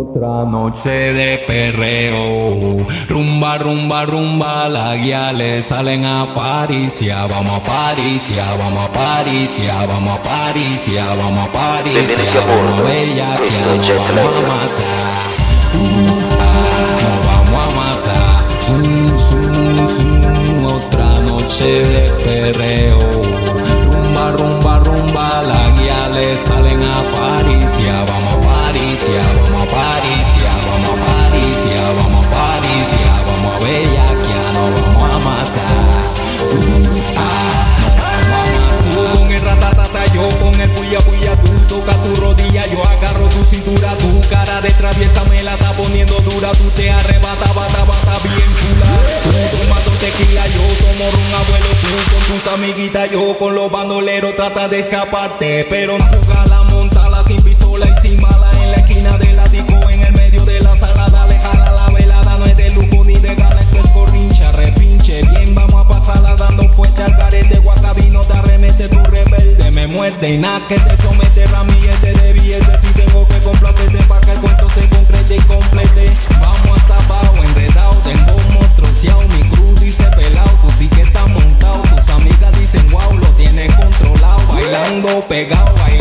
Otra noche de perreo, rumba, rumba, rumba, la guía le salen a Paricia, vamos a Paricia, vamos a Paricia, vamos a Paricia, vamos a Paricia, vamos a Bella, è nos vamos a matar, ah, nos vamos a matar, zum, zum, zum, otra noche de perreo, rumba, rumba, rumba, la guía le salen a Paricia, vamos a Paricia, Paricia, vamos a Paricia, vamos a Paricia, vamos a Bellaquia, nos vamos a matar. Ah, nos vamos a matar. Tú con el ratatata, yo con el puya puya, tú toca tu rodilla, yo agarro tu cintura, tu cara de traviesa me la está poniendo dura, tú te arrebata, bata, bata bien chula. Tú tomando tequila, yo tomo ron abuelo, tú con tus amiguitas, yo con los bandoleros trata de escaparte, pero no la y nada que te somete, ramillete de billetes, si tengo que complacerte para que el cuento se concrete y complete, vamos hasta abajo, enredado, tengo un monstruo, mi cruz dice pelado, tú sí que estás montado, tus amigas dicen wow, lo tienes controlado, bailando pegado, bailando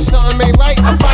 Something ain't right. I'm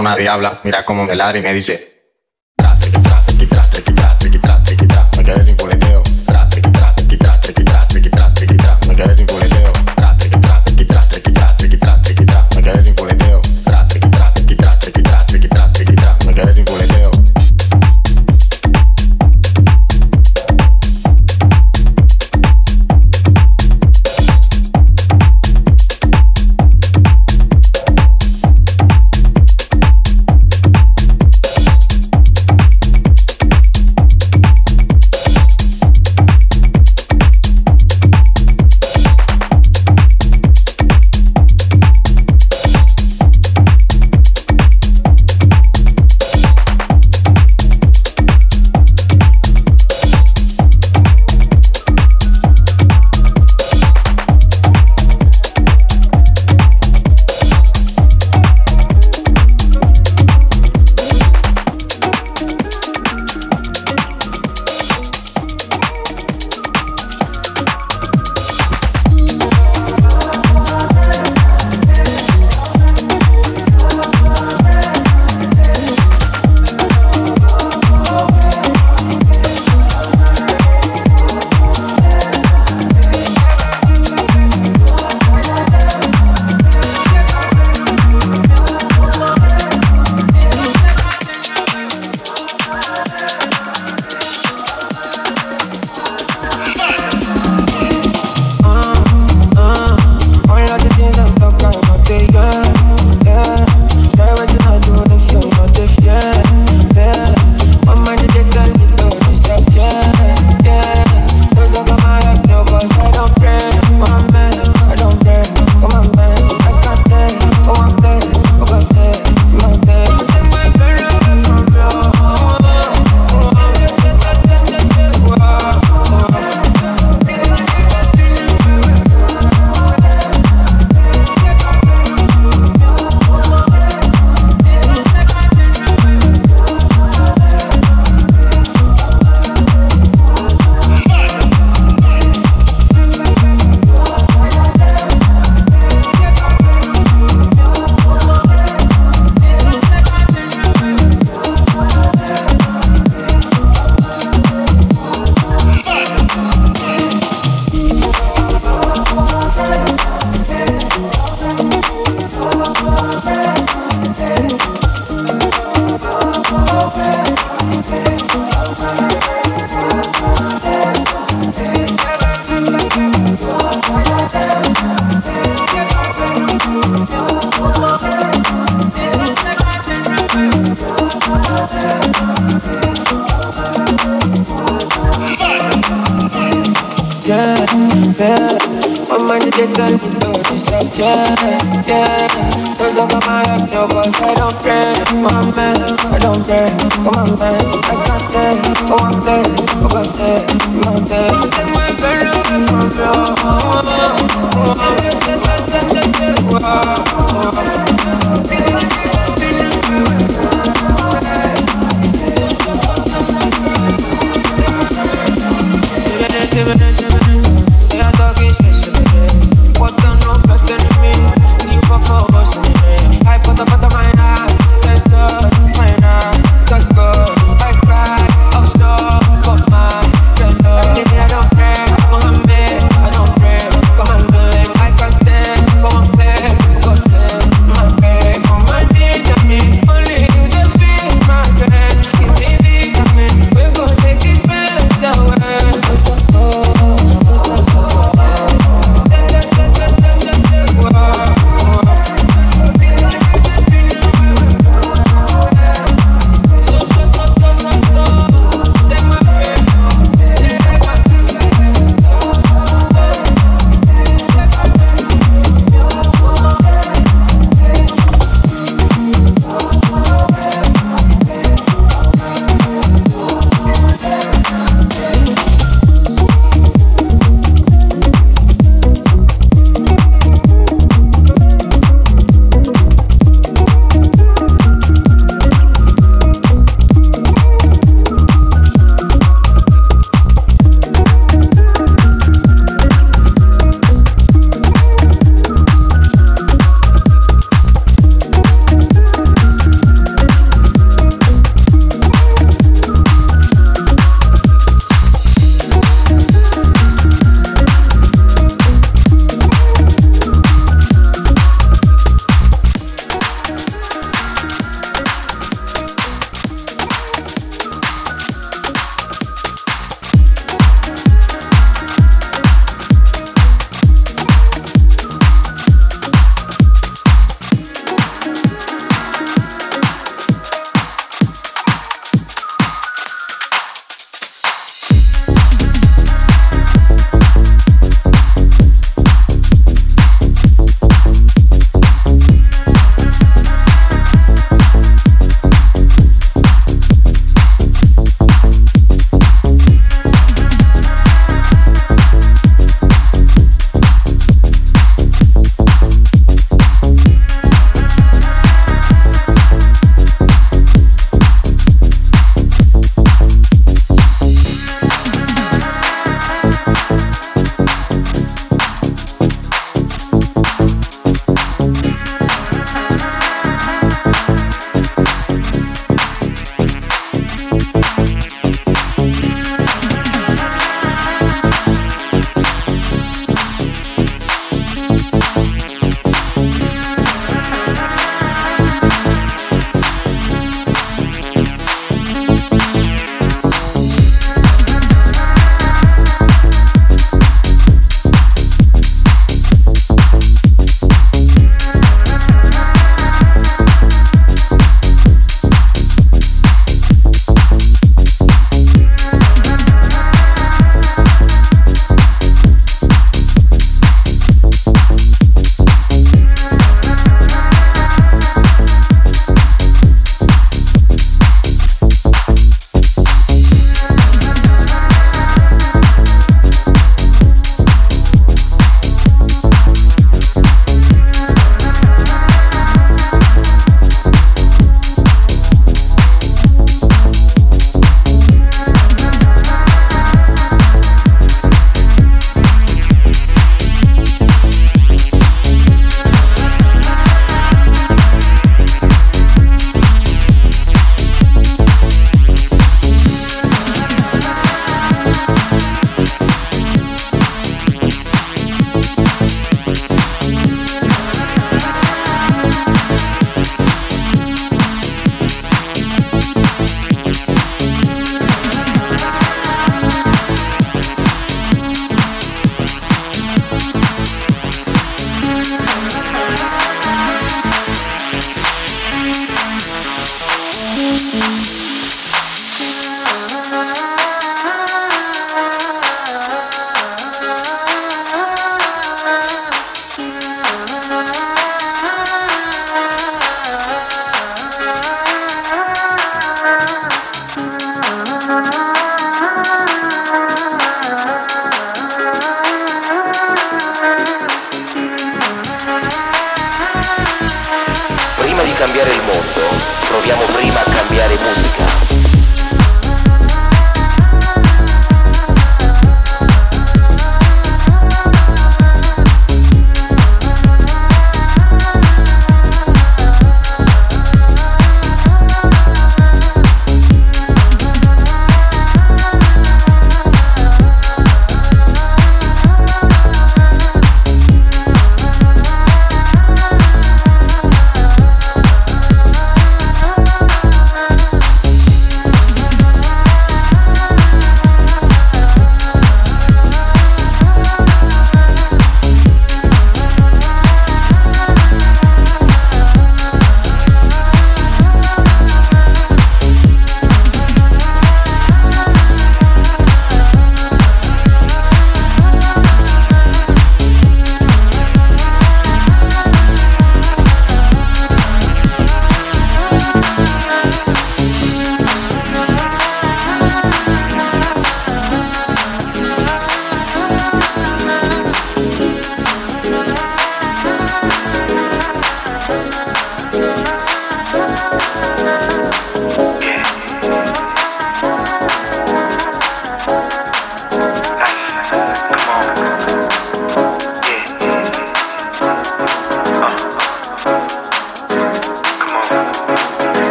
una diabla. Mira cómo me ladra y me dice.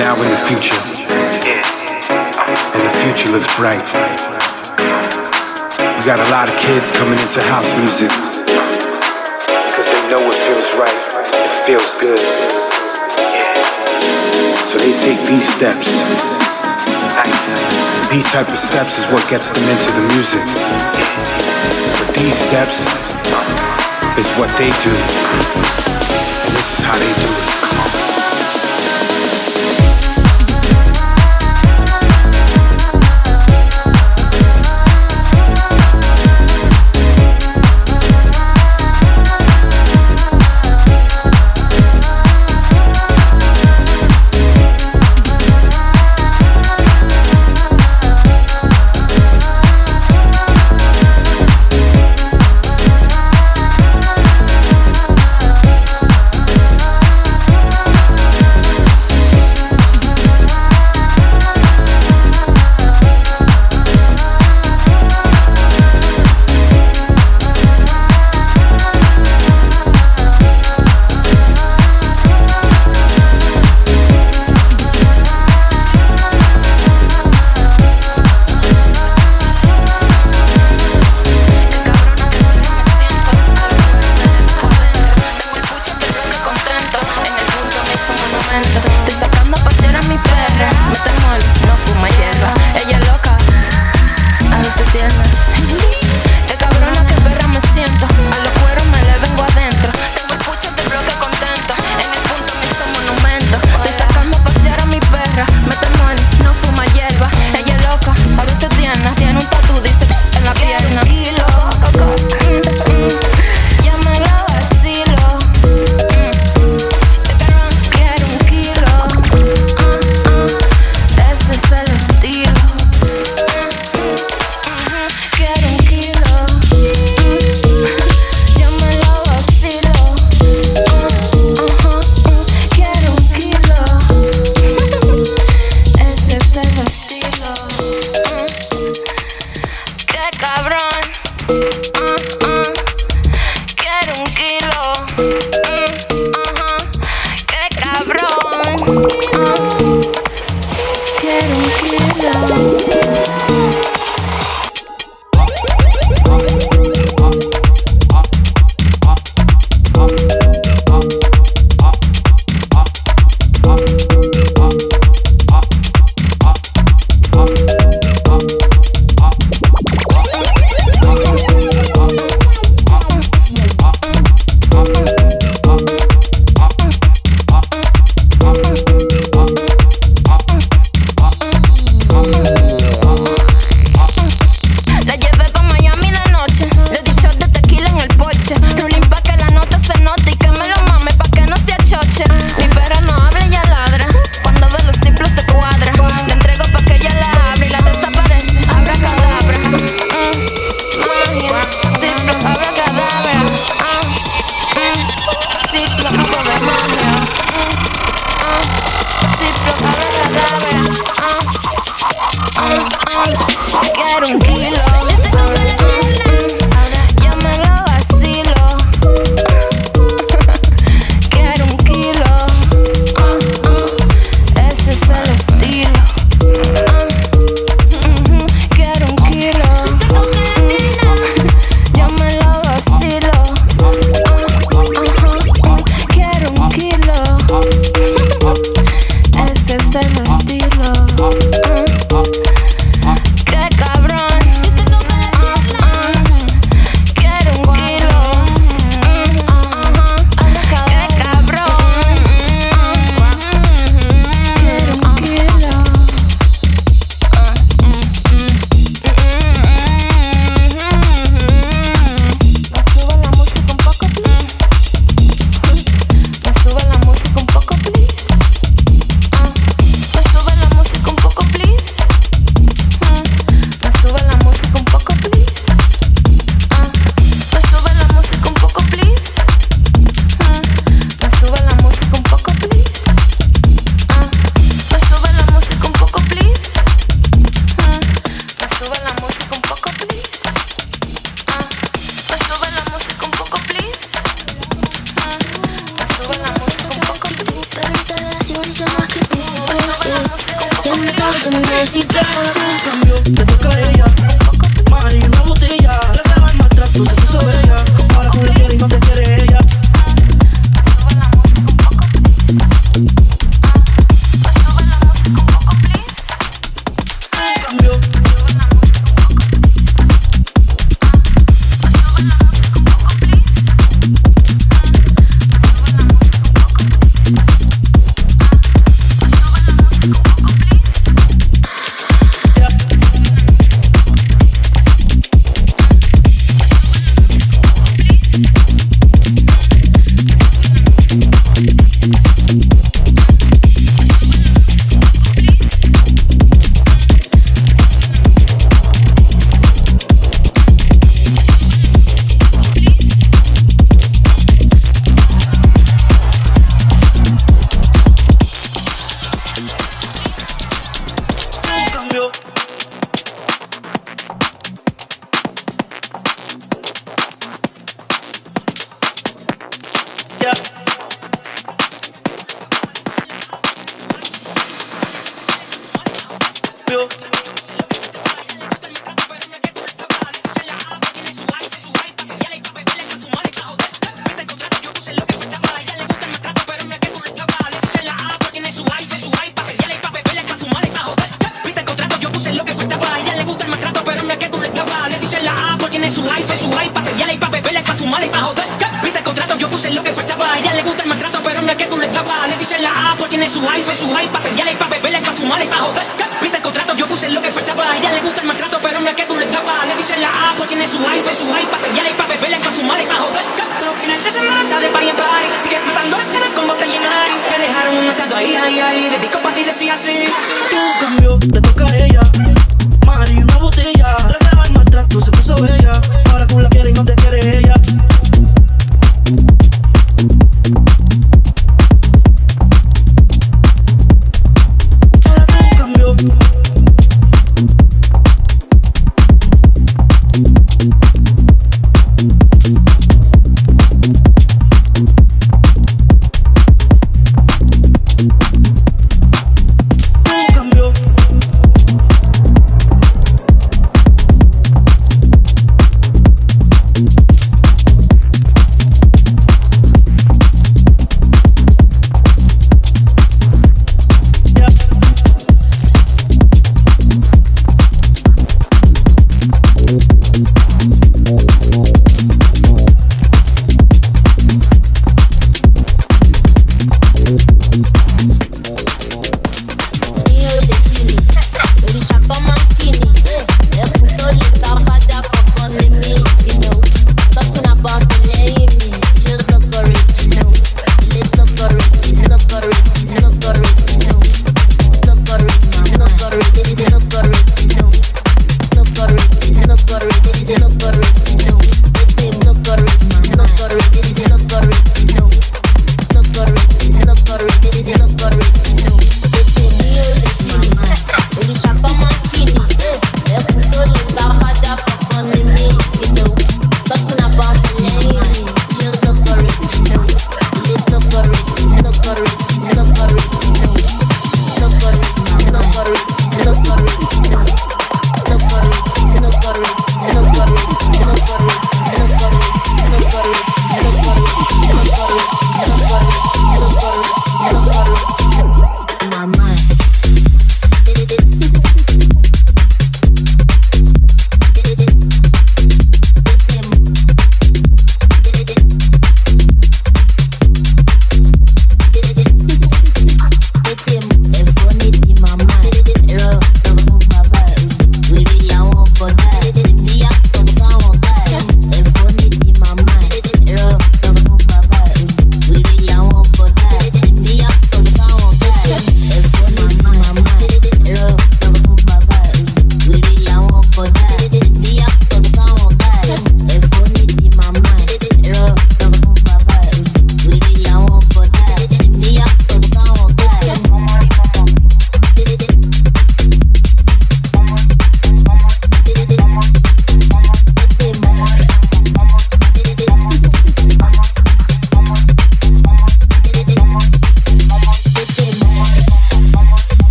now in the future. And the future looks bright. We got a lot of kids coming into house music. Cause they know it feels right. It feels good. So they take these steps. These type of steps is what gets them into the music. But these steps is what they do. And this is how they do it.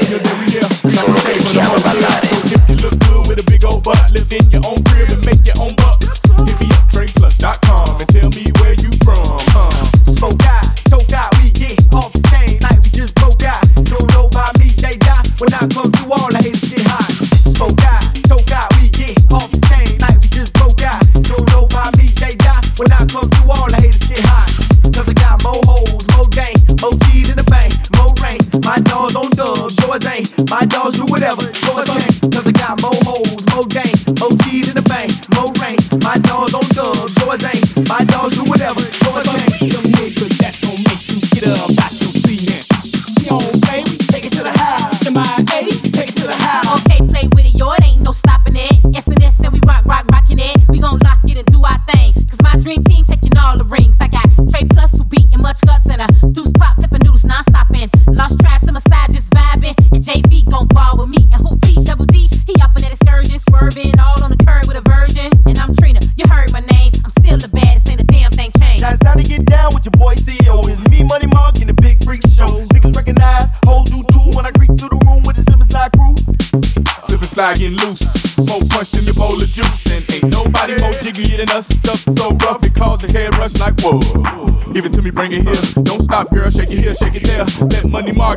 play.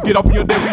Get off your derriere.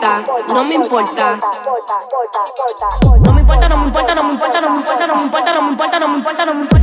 no me importa. No me importa, no me importa, no me importa, no me importa, no me importa, no me importa, no me importa, no me importa, no me importa.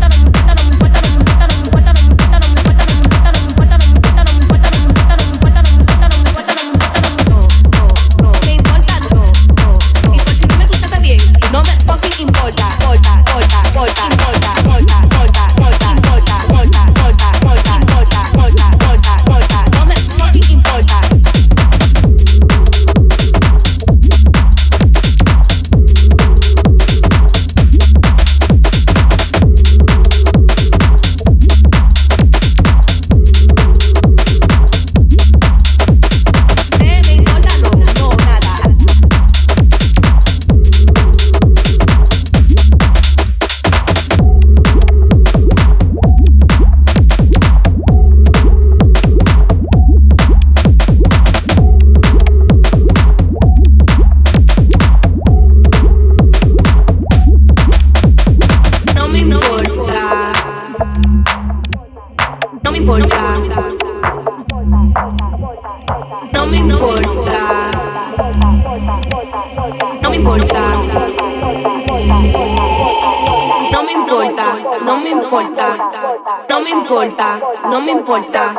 importa, no me importa.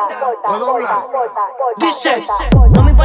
Dice, no me importa.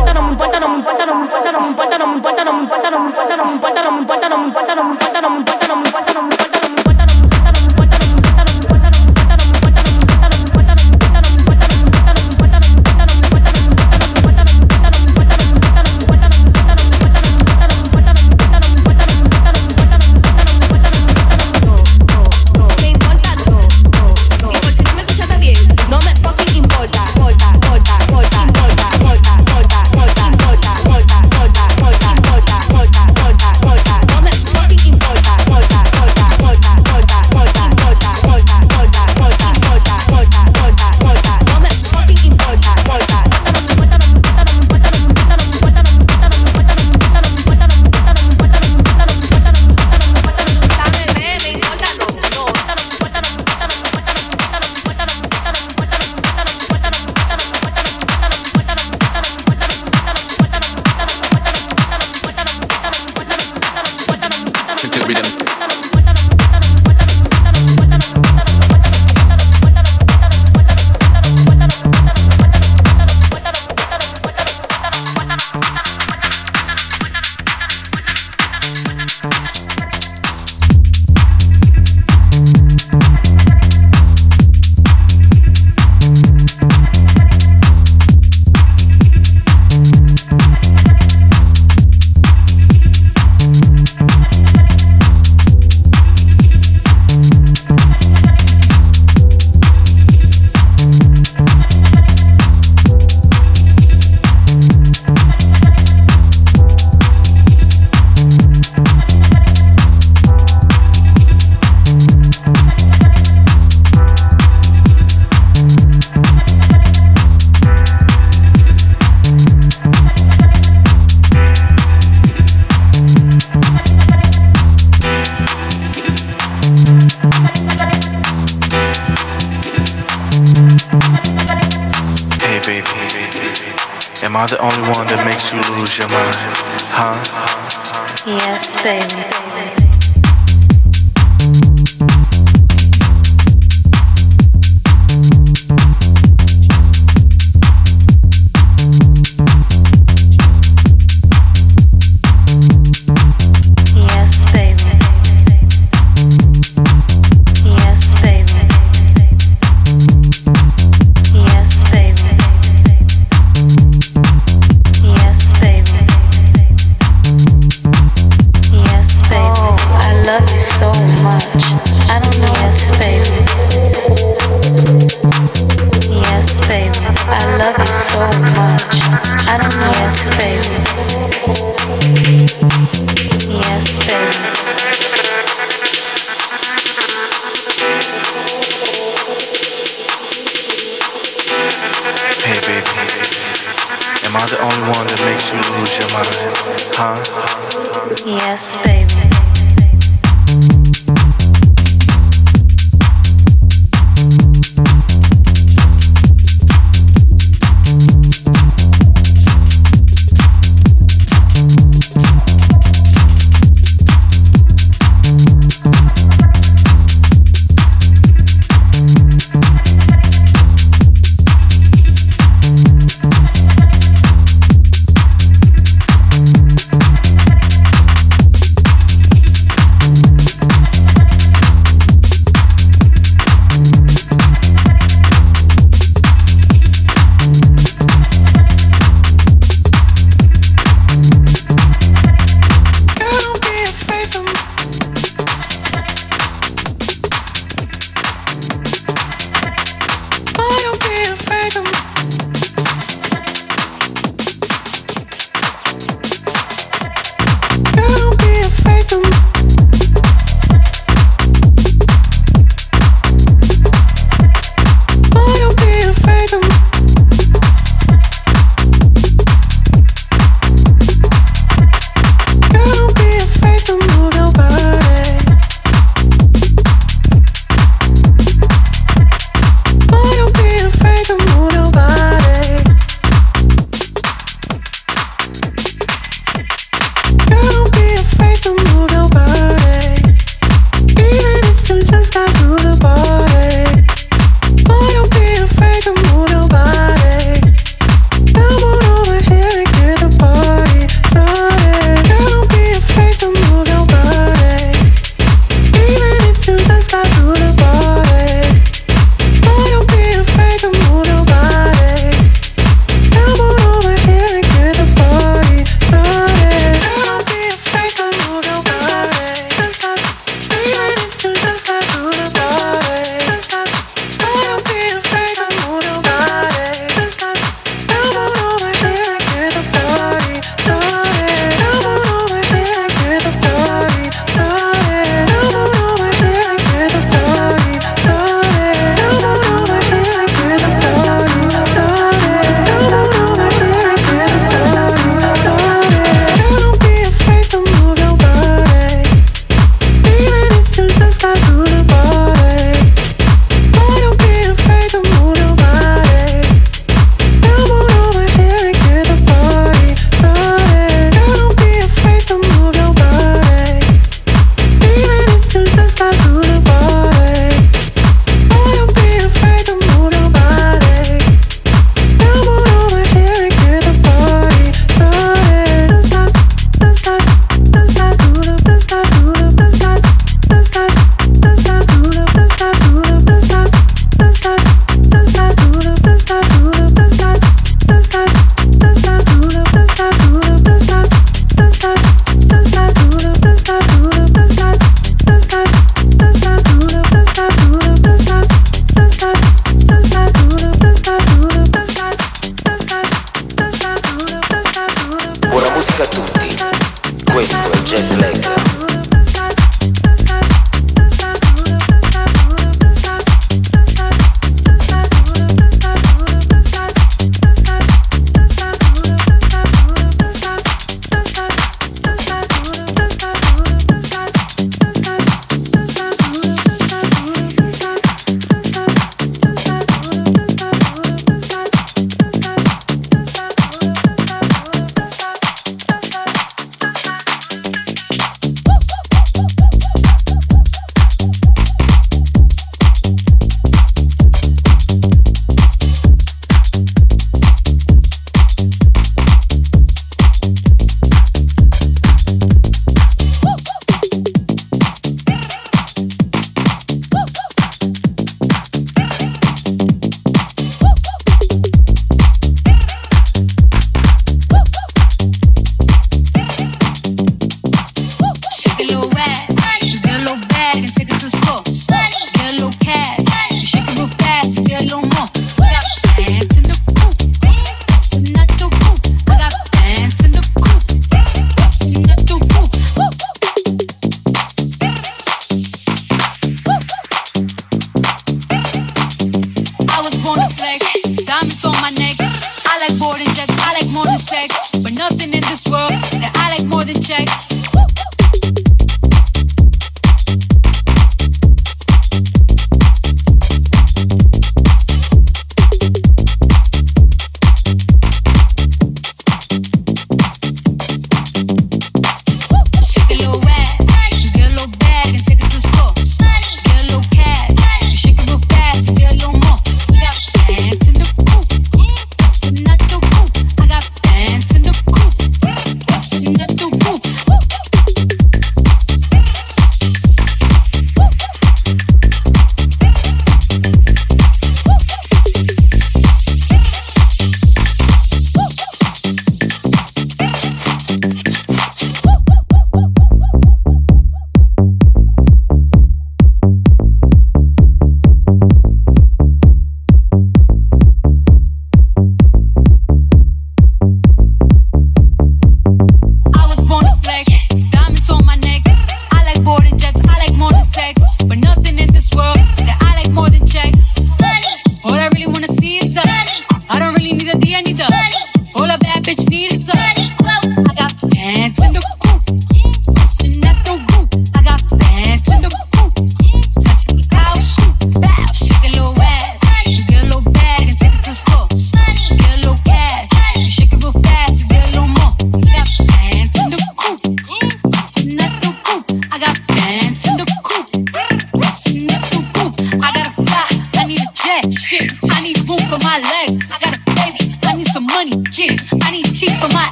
wanna flex.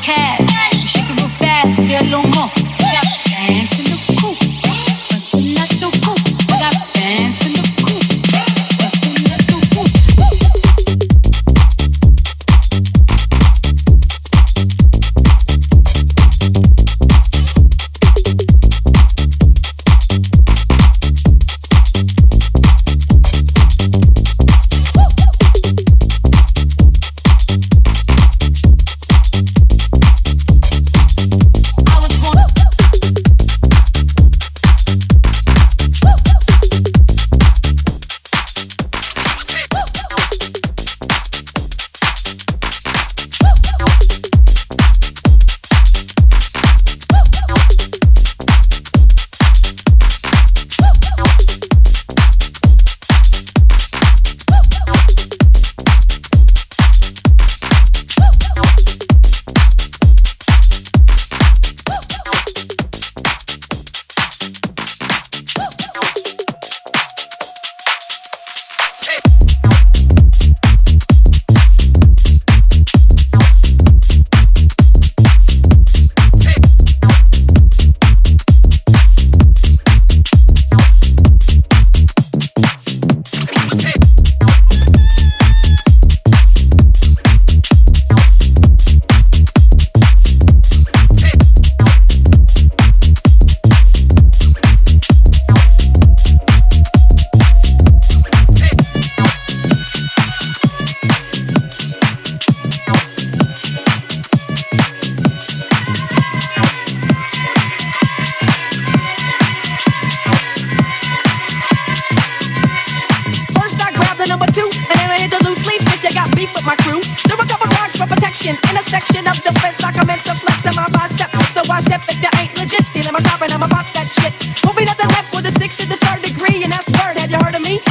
cash. Shake it real fast, feel a little more. Stop and beef with my crew. There were double watch for protection. In a section of defense, I commence to flex in my bicep. So I step if there ain't legit. Stealing my top and I'ma pop that shit. Moving up the left with the six to the third degree, and that's word. Have you heard of me?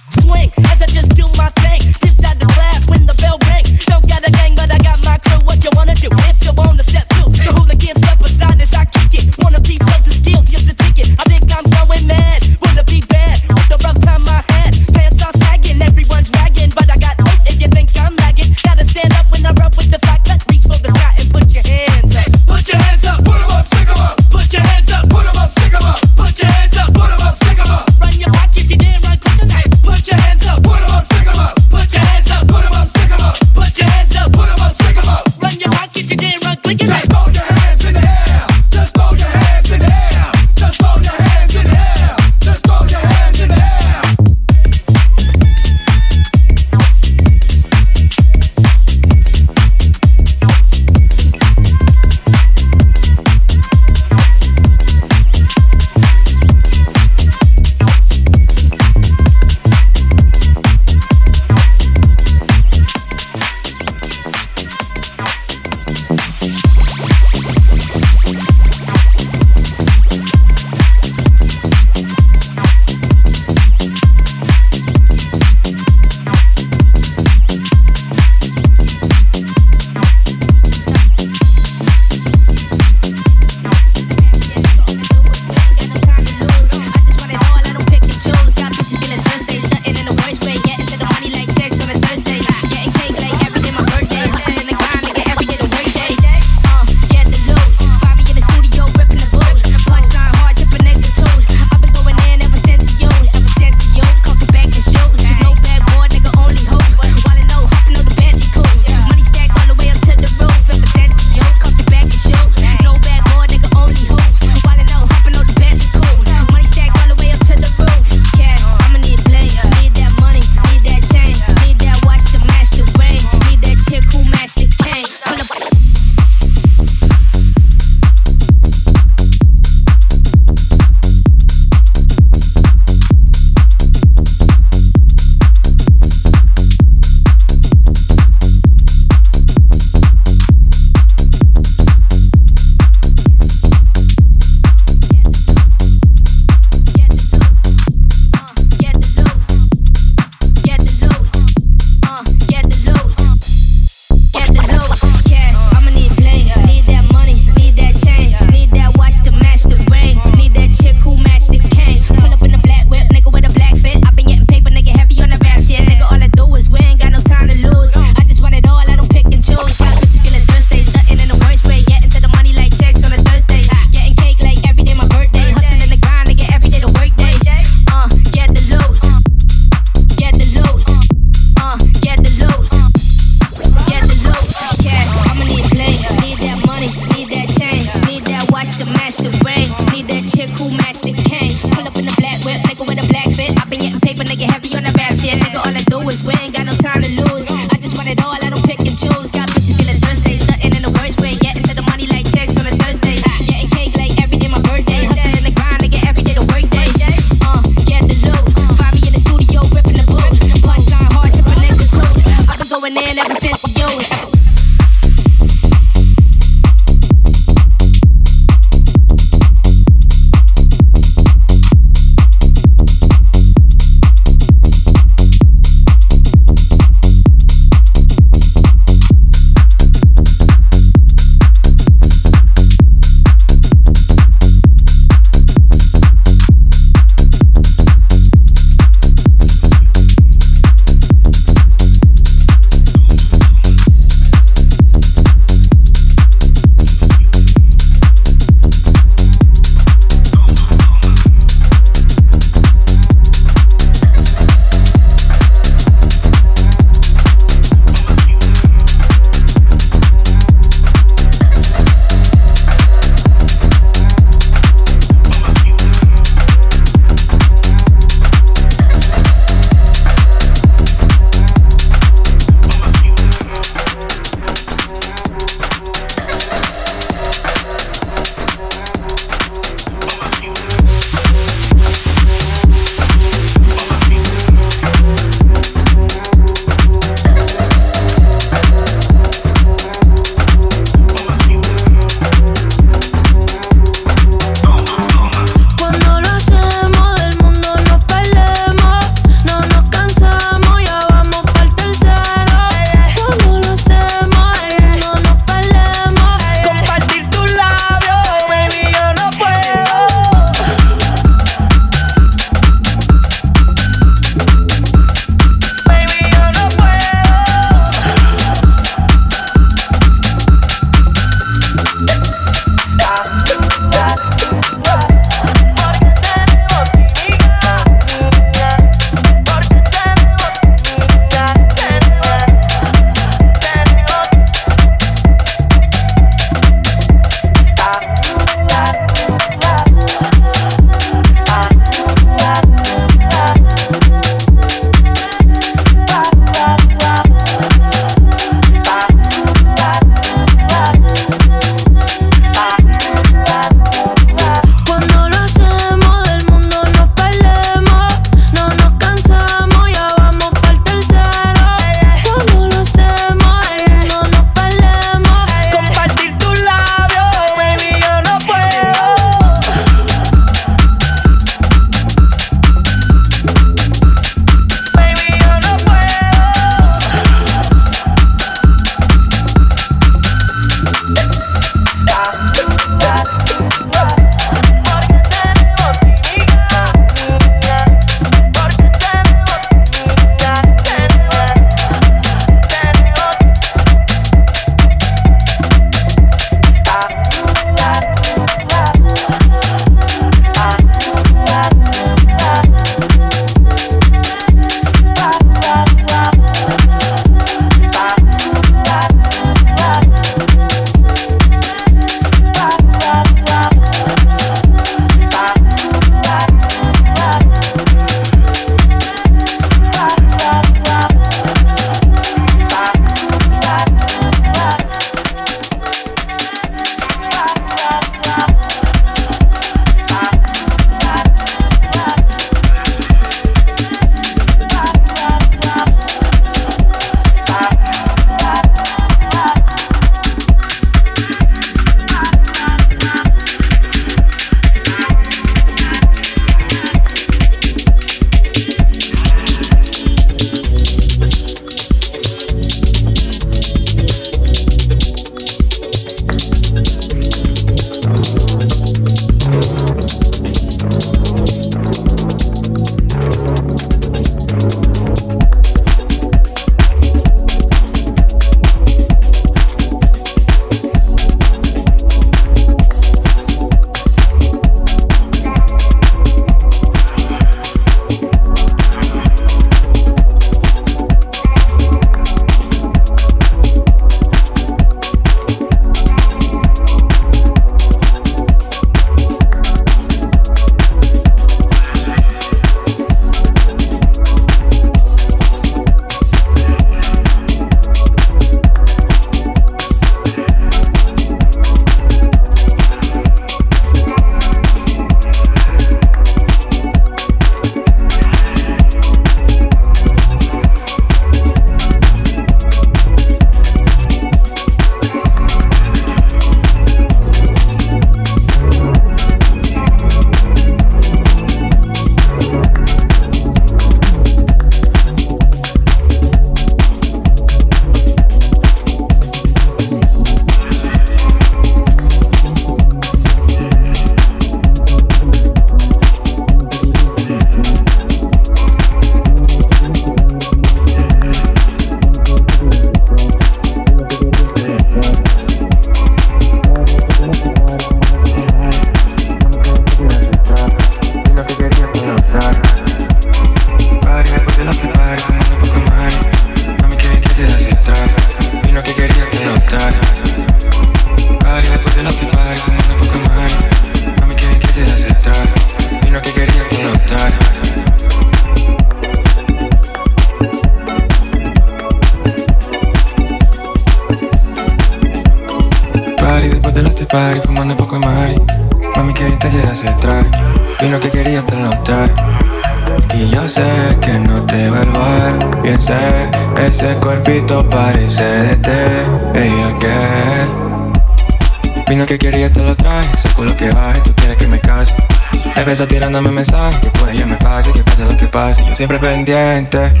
Pendiente.